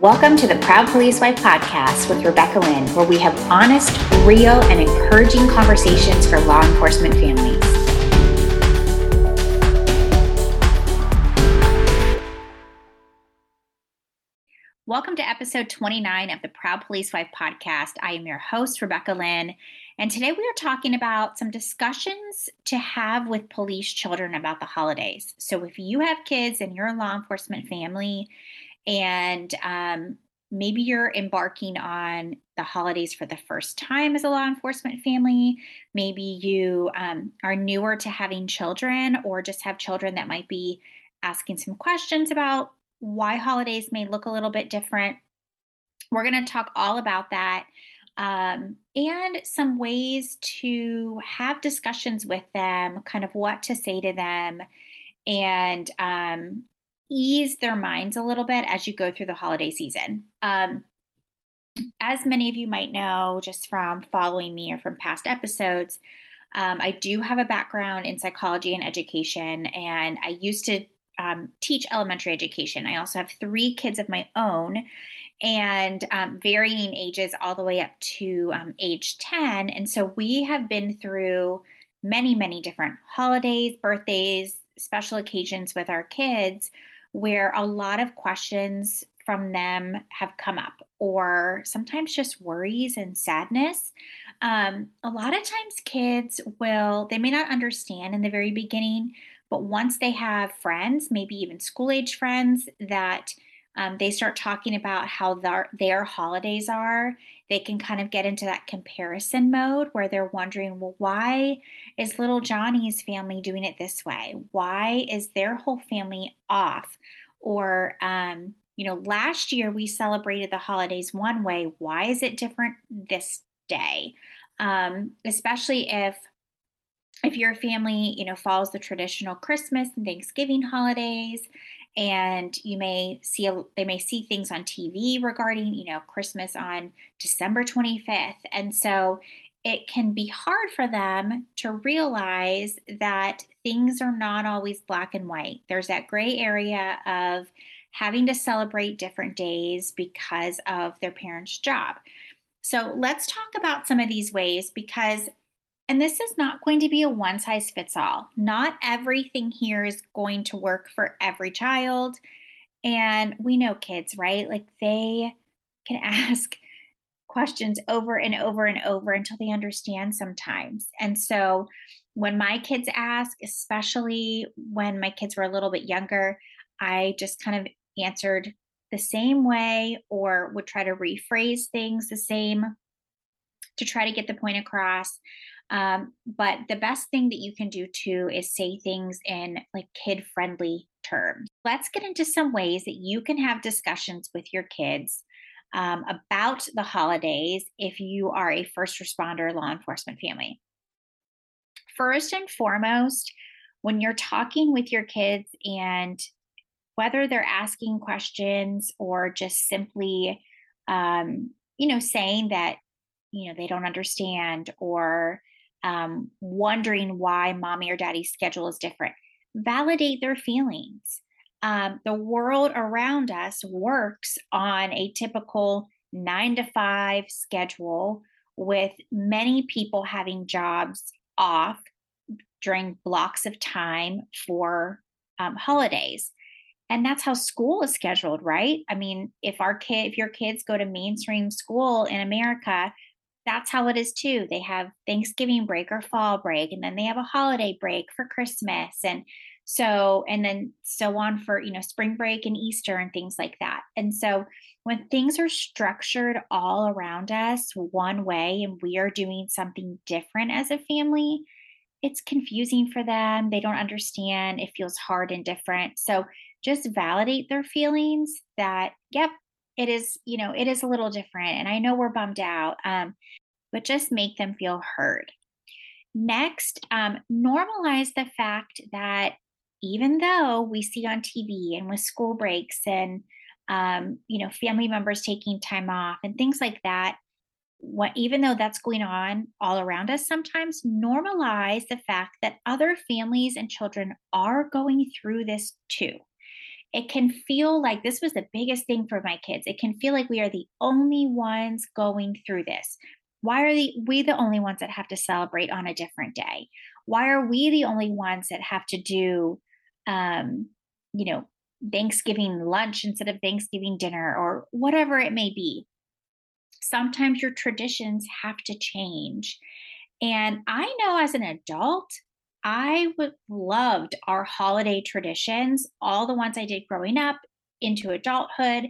Welcome to the Proud Police Wife podcast with Rebecca Lynn, where we have honest, real, and encouraging conversations for law enforcement families. Welcome to episode 29 of the Proud Police Wife podcast. I am your host, Rebecca Lynn, and today we are talking about some discussions to have with police children about the holidays. So, if you have kids and you're a law enforcement family, and um, maybe you're embarking on the holidays for the first time as a law enforcement family. Maybe you um, are newer to having children or just have children that might be asking some questions about why holidays may look a little bit different. We're going to talk all about that um, and some ways to have discussions with them, kind of what to say to them, and um, ease their minds a little bit as you go through the holiday season. Um, as many of you might know, just from following me or from past episodes, um, I do have a background in psychology and education, and I used to um, teach elementary education. I also have three kids of my own and um, varying ages all the way up to um, age 10. And so we have been through many, many different holidays, birthdays, special occasions with our kids where a lot of questions from them have come up, or sometimes just worries and sadness. Um, a lot of times, kids will, they may not understand in the very beginning, but once they have friends, maybe even school age friends, that um, they start talking about how their, their holidays are, they can kind of get into that comparison mode where they're wondering, well, why is little Johnny's family doing it this way? Why is their whole family off? Or, um, you know, last year we celebrated the holidays one way. Why is it different this day? Um, especially if if your family, you know, follows the traditional Christmas and Thanksgiving holidays, and you may see a, they may see things on TV regarding you know Christmas on December 25th and so it can be hard for them to realize that things are not always black and white. There's that gray area of having to celebrate different days because of their parents' job. So let's talk about some of these ways because and this is not going to be a one size fits all. Not everything here is going to work for every child. And we know kids, right? Like they can ask questions over and over and over until they understand sometimes. And so when my kids ask, especially when my kids were a little bit younger, I just kind of answered the same way or would try to rephrase things the same to try to get the point across. Um, but the best thing that you can do too is say things in like kid friendly terms. Let's get into some ways that you can have discussions with your kids um, about the holidays if you are a first responder law enforcement family. First and foremost, when you're talking with your kids and whether they're asking questions or just simply, um, you know, saying that, you know, they don't understand or um, wondering why mommy or daddy's schedule is different. Validate their feelings. Um, the world around us works on a typical nine to five schedule with many people having jobs off during blocks of time for um, holidays and that's how school is scheduled right i mean if our kid if your kids go to mainstream school in america that's how it is too. They have Thanksgiving break or fall break, and then they have a holiday break for Christmas. And so, and then so on for, you know, spring break and Easter and things like that. And so, when things are structured all around us one way and we are doing something different as a family, it's confusing for them. They don't understand. It feels hard and different. So, just validate their feelings that, yep, it is, you know, it is a little different. And I know we're bummed out, um, but just make them feel heard. Next, um, normalize the fact that even though we see on TV and with school breaks and um, you know family members taking time off and things like that, what even though that's going on all around us, sometimes normalize the fact that other families and children are going through this too. it can feel like this was the biggest thing for my kids. It can feel like we are the only ones going through this. Why are the, we the only ones that have to celebrate on a different day? Why are we the only ones that have to do, um, you know, Thanksgiving lunch instead of Thanksgiving dinner or whatever it may be? Sometimes your traditions have to change. And I know as an adult, I would loved our holiday traditions, all the ones I did growing up into adulthood.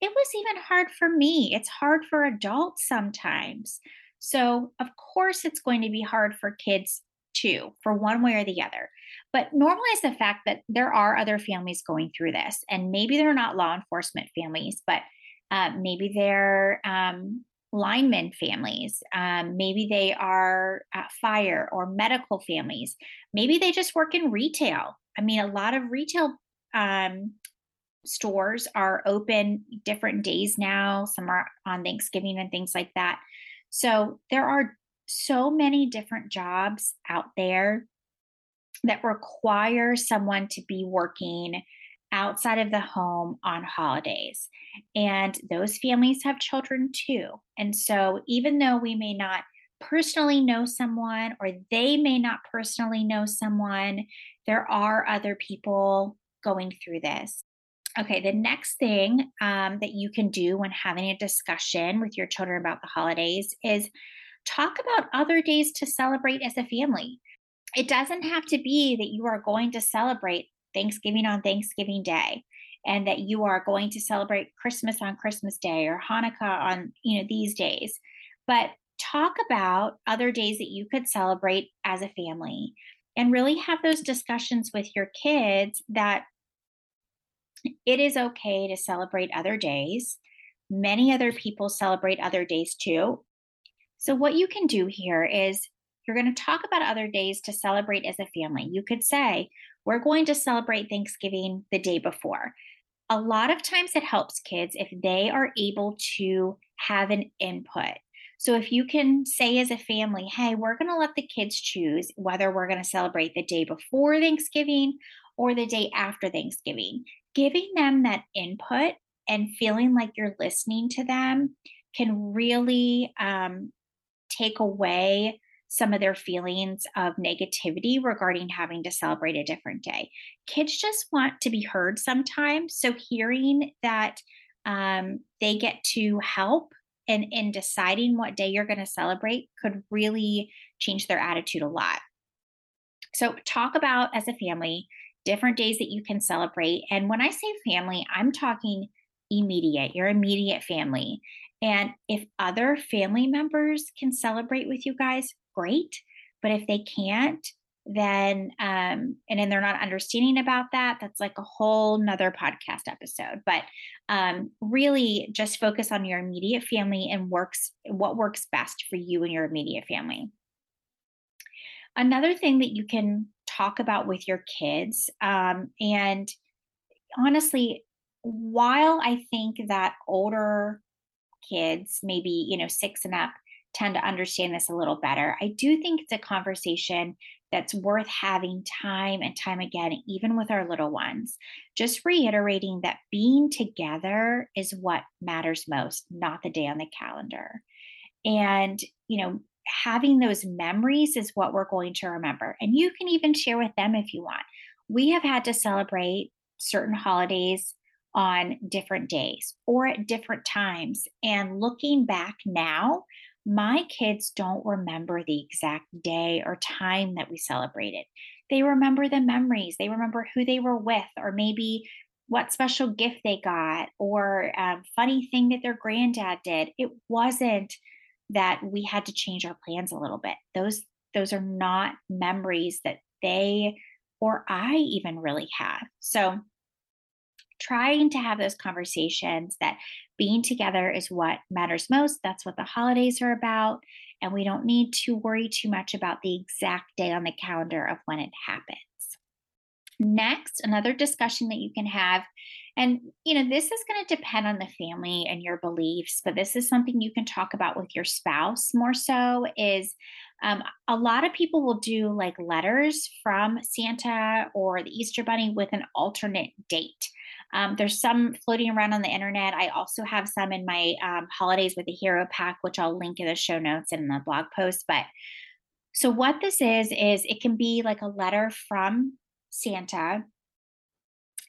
It was even hard for me. It's hard for adults sometimes. So, of course, it's going to be hard for kids too, for one way or the other. But normalize the fact that there are other families going through this, and maybe they're not law enforcement families, but uh, maybe they're um, lineman families. Um, maybe they are fire or medical families. Maybe they just work in retail. I mean, a lot of retail um, stores are open different days now. Some are on Thanksgiving and things like that. So there are so many different jobs out there that require someone to be working outside of the home on holidays. And those families have children too. And so, even though we may not personally know someone or they may not personally know someone, there are other people going through this. Okay, the next thing um, that you can do when having a discussion with your children about the holidays is talk about other days to celebrate as a family. It doesn't have to be that you are going to celebrate Thanksgiving on Thanksgiving Day and that you are going to celebrate Christmas on Christmas Day or Hanukkah on, you know, these days. But talk about other days that you could celebrate as a family and really have those discussions with your kids that it is okay to celebrate other days. Many other people celebrate other days too. So, what you can do here is you're going to talk about other days to celebrate as a family. You could say, we're going to celebrate Thanksgiving the day before. A lot of times it helps kids if they are able to have an input. So if you can say as a family, hey, we're going to let the kids choose whether we're going to celebrate the day before Thanksgiving or the day after Thanksgiving, giving them that input and feeling like you're listening to them can really um, take away some of their feelings of negativity regarding having to celebrate a different day. Kids just want to be heard sometimes. So hearing that um, they get to help and in deciding what day you're going to celebrate could really change their attitude a lot. So talk about as a family different days that you can celebrate. And when I say family, I'm talking immediate, your immediate family. And if other family members can celebrate with you guys, great. But if they can't, then um and then they're not understanding about that that's like a whole nother podcast episode but um really just focus on your immediate family and works what works best for you and your immediate family another thing that you can talk about with your kids um and honestly while i think that older kids maybe you know six and up tend to understand this a little better. I do think it's a conversation that's worth having time and time again, even with our little ones. Just reiterating that being together is what matters most, not the day on the calendar. And, you know, having those memories is what we're going to remember. And you can even share with them if you want. We have had to celebrate certain holidays on different days or at different times. And looking back now, my kids don't remember the exact day or time that we celebrated. They remember the memories, they remember who they were with, or maybe what special gift they got, or um, funny thing that their granddad did. It wasn't that we had to change our plans a little bit. Those those are not memories that they or I even really have. So trying to have those conversations that being together is what matters most. That's what the holidays are about. And we don't need to worry too much about the exact day on the calendar of when it happens. Next, another discussion that you can have, and you know, this is going to depend on the family and your beliefs, but this is something you can talk about with your spouse more so. Is um, a lot of people will do like letters from Santa or the Easter Bunny with an alternate date. Um, there's some floating around on the internet. I also have some in my um, holidays with the hero pack, which I'll link in the show notes and in the blog post. But so what this is is it can be like a letter from Santa,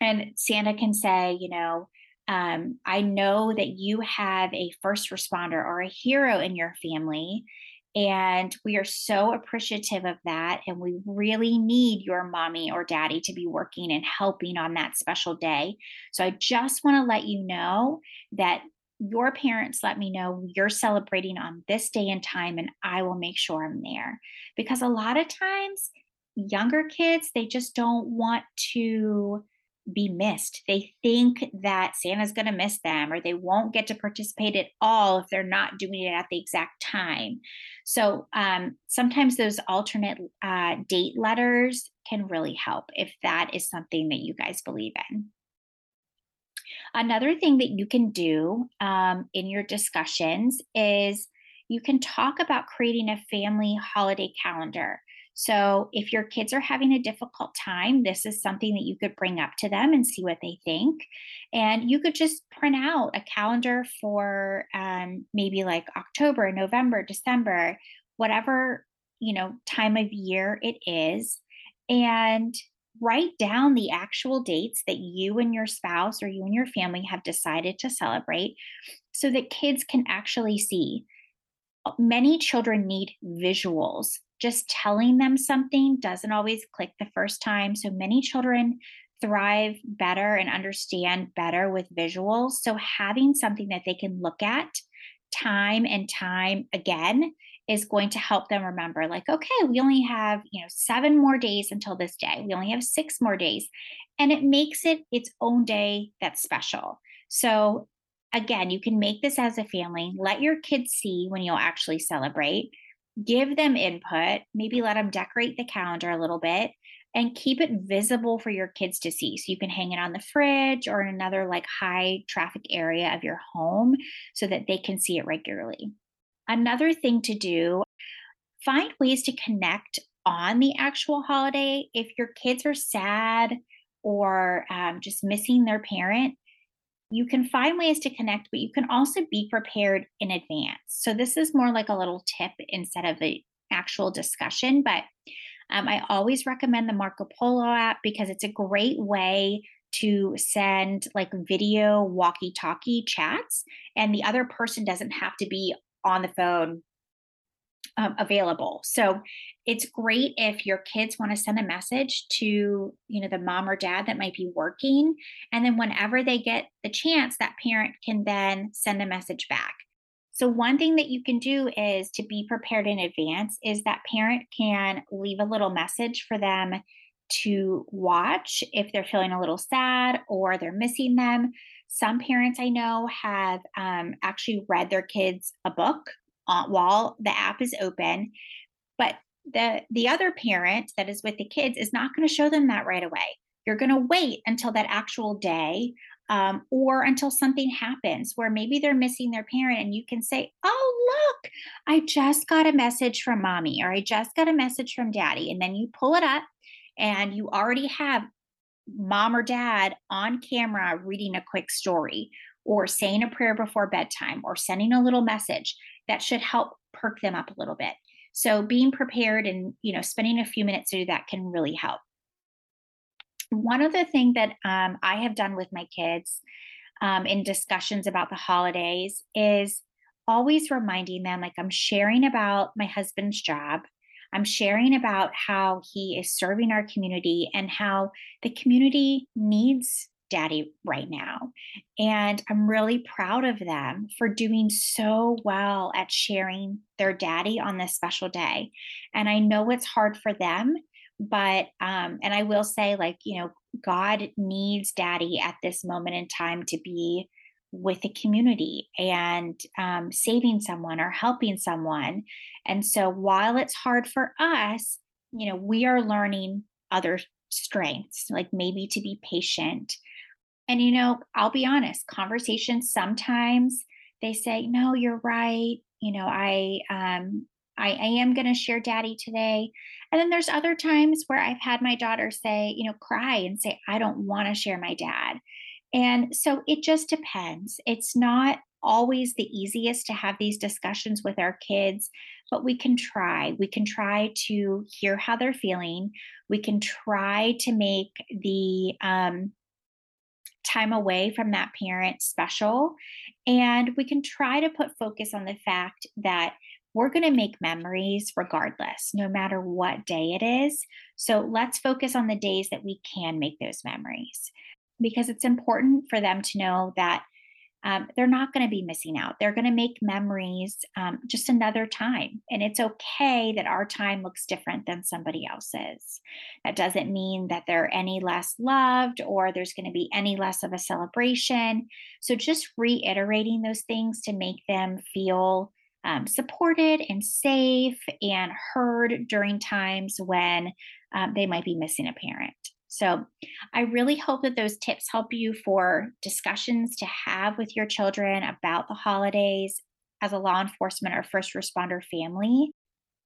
and Santa can say, you know, um, I know that you have a first responder or a hero in your family, and we are so appreciative of that. And we really need your mommy or daddy to be working and helping on that special day. So I just want to let you know that your parents let me know you're celebrating on this day and time, and I will make sure I'm there. Because a lot of times, younger kids, they just don't want to be missed. They think that Santa's going to miss them or they won't get to participate at all if they're not doing it at the exact time. So um, sometimes those alternate uh, date letters can really help if that is something that you guys believe in. Another thing that you can do um, in your discussions is you can talk about creating a family holiday calendar. So, if your kids are having a difficult time, this is something that you could bring up to them and see what they think. And you could just print out a calendar for um, maybe like October, November, December, whatever you know time of year it is, and write down the actual dates that you and your spouse or you and your family have decided to celebrate so that kids can actually see. Many children need visuals just telling them something doesn't always click the first time. So many children thrive better and understand better with visuals. So having something that they can look at time and time again is going to help them remember like okay we only have you know 7 more days until this day. We only have 6 more days. And it makes it its own day that's special. So again you can make this as a family. Let your kids see when you'll actually celebrate give them input, maybe let them decorate the calendar a little bit and keep it visible for your kids to see. So you can hang it on the fridge or in another like high traffic area of your home so that they can see it regularly. Another thing to do, find ways to connect on the actual holiday. If your kids are sad or um, just missing their parent, you can find ways to connect, but you can also be prepared in advance. So this is more like a little tip instead of the actual discussion. But um, I always recommend the Marco Polo app because it's a great way to send like video walkie talkie chats, and the other person doesn't have to be on the phone um, available. So it's great if your kids want to send a message to you know the mom or dad that might be working and then whenever they get the chance that parent can then send a message back so one thing that you can do is to be prepared in advance is that parent can leave a little message for them to watch if they're feeling a little sad or they're missing them some parents i know have um, actually read their kids a book uh, while the app is open but the the other parent that is with the kids is not going to show them that right away. You're going to wait until that actual day um, or until something happens where maybe they're missing their parent and you can say oh look i just got a message from mommy or i just got a message from daddy and then you pull it up and you already have mom or dad on camera reading a quick story or saying a prayer before bedtime or sending a little message that should help perk them up a little bit so being prepared and you know spending a few minutes to do that can really help. One other thing that um, I have done with my kids um, in discussions about the holidays is always reminding them like I'm sharing about my husband's job. I'm sharing about how he is serving our community and how the community needs daddy right now. And I'm really proud of them for doing so well at sharing their daddy on this special day. And I know it's hard for them, but, um, and I will say, like, you know, God needs daddy at this moment in time to be with the community and um, saving someone or helping someone. And so while it's hard for us, you know, we are learning other strengths, like maybe to be patient, and, you know, I'll be honest, conversations sometimes they say, no, you're right. You know, I, um, I, I am going to share daddy today. And then there's other times where I've had my daughter say, you know, cry and say, I don't want to share my dad. And so it just depends. It's not always the easiest to have these discussions with our kids, but we can try. We can try to hear how they're feeling. We can try to make the um, time away from that parent special. And we can try to put focus on the fact that we're going to make memories regardless, no matter what day it is. So let's focus on the days that we can make those memories because it's important for them to know that um, they're not going to be missing out. They're going to make memories um, just another time. And it's okay that our time looks different than somebody else's. That doesn't mean that they're any less loved or there's going to be any less of a celebration. So just reiterating those things to make them feel um, supported and safe and heard during times when um, they might be missing a parent. So I really hope that those tips help you for discussions to have with your children about the holidays as a law enforcement or first responder family.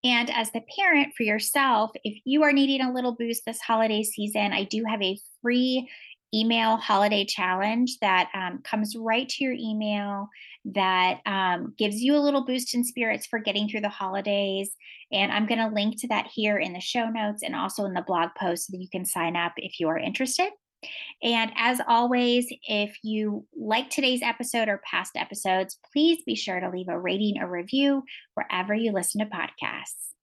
And as the parent for yourself, if you are needing a little boost this holiday season, I do have a free email holiday challenge that um, comes right to your email that um, gives you a little boost in spirits for getting through the holidays. And I'm going to link to that here in the show notes and also in the blog post so that you can sign up if you are interested. And as always, if you like today's episode or past episodes, please be sure to leave a rating or review wherever you listen to podcasts.